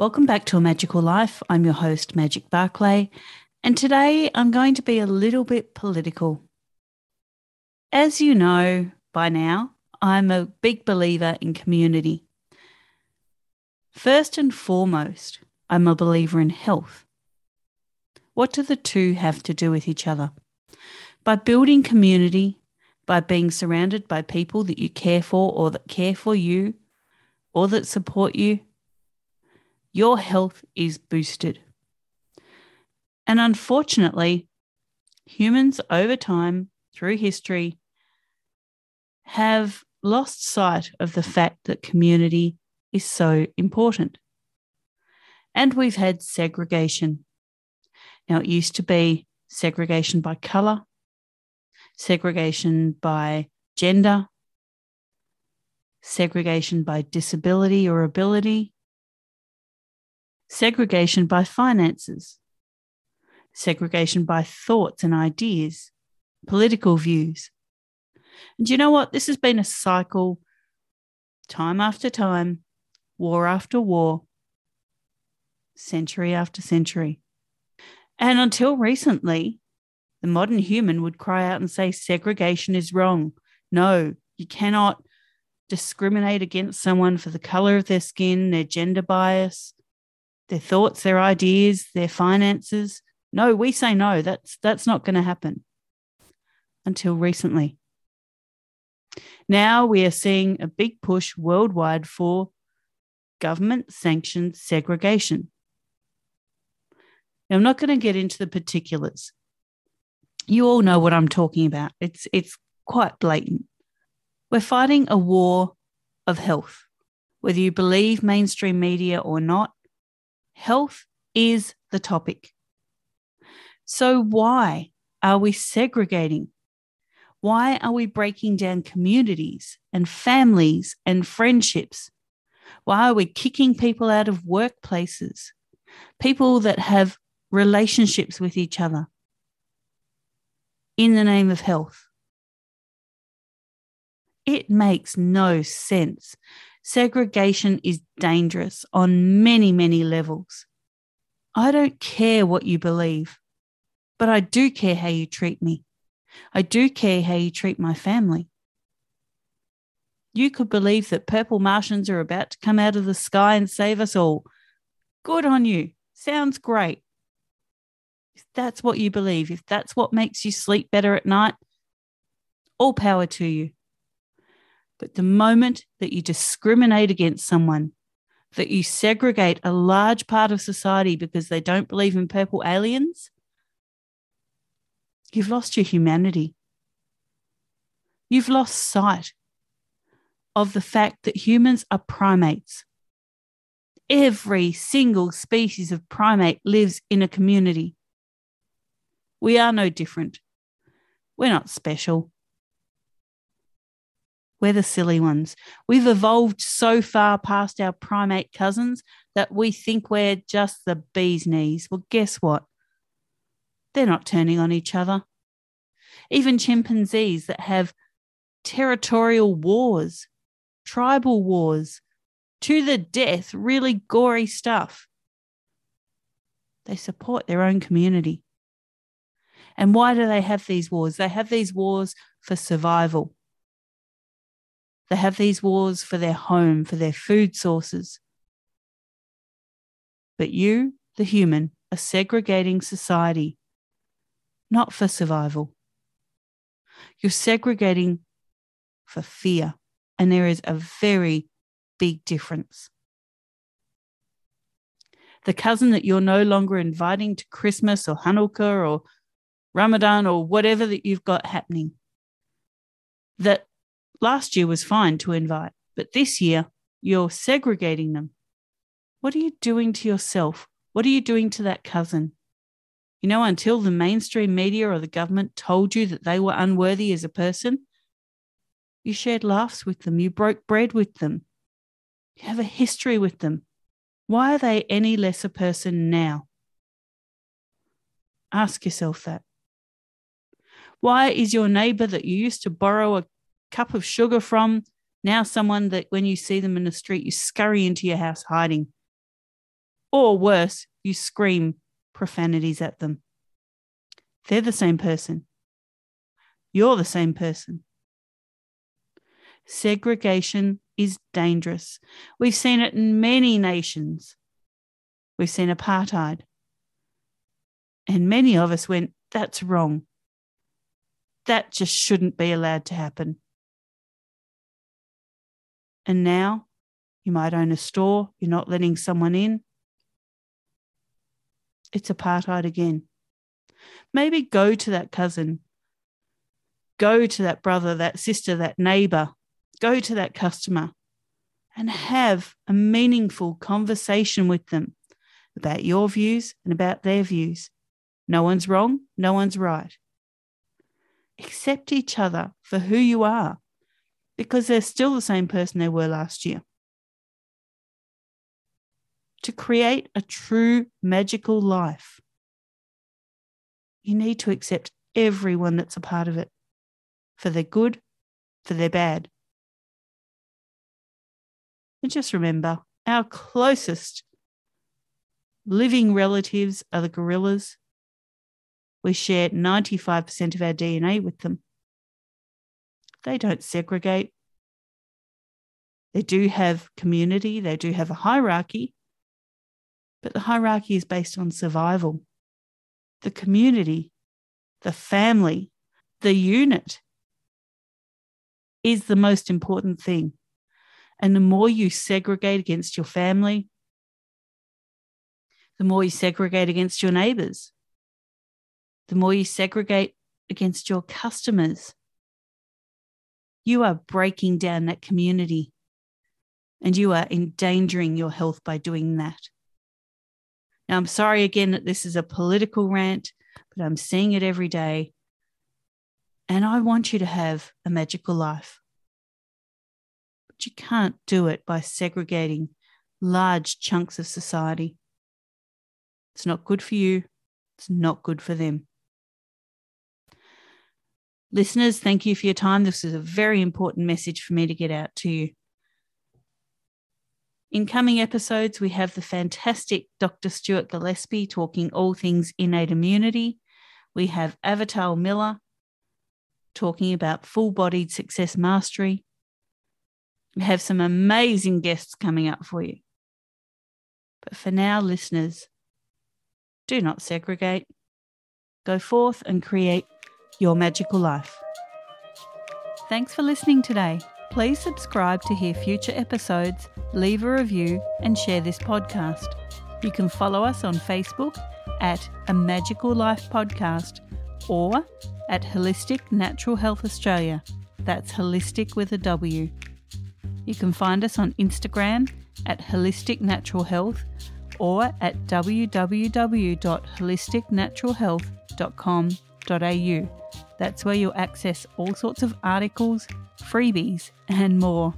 Welcome back to A Magical Life. I'm your host, Magic Barclay, and today I'm going to be a little bit political. As you know by now, I'm a big believer in community. First and foremost, I'm a believer in health. What do the two have to do with each other? By building community, by being surrounded by people that you care for or that care for you or that support you, your health is boosted. And unfortunately, humans over time, through history, have lost sight of the fact that community is so important. And we've had segregation. Now, it used to be segregation by colour, segregation by gender, segregation by disability or ability, segregation by finances, segregation by thoughts and ideas, political views. And you know what? This has been a cycle time after time, war after war, century after century. And until recently, the modern human would cry out and say, segregation is wrong. No, you cannot discriminate against someone for the color of their skin, their gender bias, their thoughts, their ideas, their finances. No, we say no, that's that's not going to happen. Until recently. Now we are seeing a big push worldwide for government sanctioned segregation. Now, I'm not going to get into the particulars. You all know what I'm talking about. It's it's quite blatant. We're fighting a war of health. Whether you believe mainstream media or not, Health is the topic. So, why are we segregating? Why are we breaking down communities and families and friendships? Why are we kicking people out of workplaces? People that have relationships with each other in the name of health. It makes no sense Segregation is dangerous on many, many levels. I don't care what you believe, but I do care how you treat me. I do care how you treat my family. You could believe that purple Martians are about to come out of the sky and save us all. Good on you. Sounds great. If that's what you believe, if that's what makes you sleep better at night, all power to you. But the moment that you discriminate against someone, that you segregate a large part of society because they don't believe in purple aliens, you've lost your humanity. You've lost sight of the fact that humans are primates. Every single species of primate lives in a community. We are no different. We're not special. We're the silly ones. We've evolved so far past our primate cousins that we think we're just the bee's knees. Well, guess what? They're not turning on each other. Even chimpanzees that have territorial wars, tribal wars, to the death, really gory stuff. They support their own community. And why do they have these wars? They have these wars for survival. They have these wars for their home, for their food sources. But you, the human, are segregating society, not for survival. You're segregating for fear, and there is a very big difference. The cousin that you're no longer inviting to Christmas or Hanukkah or Ramadan or whatever that you've got happening, that last year was fine to invite, but this year you're segregating them. What are you doing to yourself? What are you doing to that cousin? You know, until the mainstream media or the government told you that they were unworthy as a person, you shared laughs with them, you broke bread with them, you have a history with them. Why are they any less a person now? Ask yourself that. Why is your neighbor that you used to borrow a cup of sugar from now someone that when you see them in the street, you scurry into your house hiding? Or worse, you scream profanities at them. They're the same person. You're the same person. Segregation is dangerous. We've seen it in many nations. We've seen apartheid. And many of us went, that's wrong. That just shouldn't be allowed to happen. And now you might own a store, you're not letting someone in it's apartheid again. Maybe go to that cousin, go to that brother, that sister, that neighbor, go to that customer and have a meaningful conversation with them about your views and about their views. No one's wrong, no one's right. Accept each other for who you are because they're still the same person they were last year to create a true magical life, you need to accept everyone that's a part of it for their good, for their bad. And just remember our closest living relatives are the gorillas. We share 95% of our DNA with them. They don't segregate. They do have community, they do have a hierarchy, but the hierarchy is based on survival. The community, the family, the unit is the most important thing. And the more you segregate against your family, the more you segregate against your neighbors, the more you segregate against your customers, you are breaking down that community and you are endangering your health by doing that. Now, I'm sorry again that this is a political rant, but I'm seeing it every day. And I want you to have a magical life. But you can't do it by segregating large chunks of society. It's not good for you, it's not good for them. Listeners, thank you for your time. This is a very important message for me to get out to you. In coming episodes, we have the fantastic Dr. Stuart Gillespie talking all things innate immunity. We have Avital Miller talking about full bodied success mastery. We have some amazing guests coming up for you. But for now, listeners, do not segregate. Go forth and create your magical life. Thanks for listening today. Please subscribe to hear future episodes, leave a review, and share this podcast. You can follow us on Facebook at A Magical Life Podcast or at Wholistic Natural Health Australia. That's holistic with a W. You can find us on Instagram at Wholistic Natural Health or at www.wholisticnaturalhealth.com.au. That's where you'll access all sorts of articles, freebies, and more.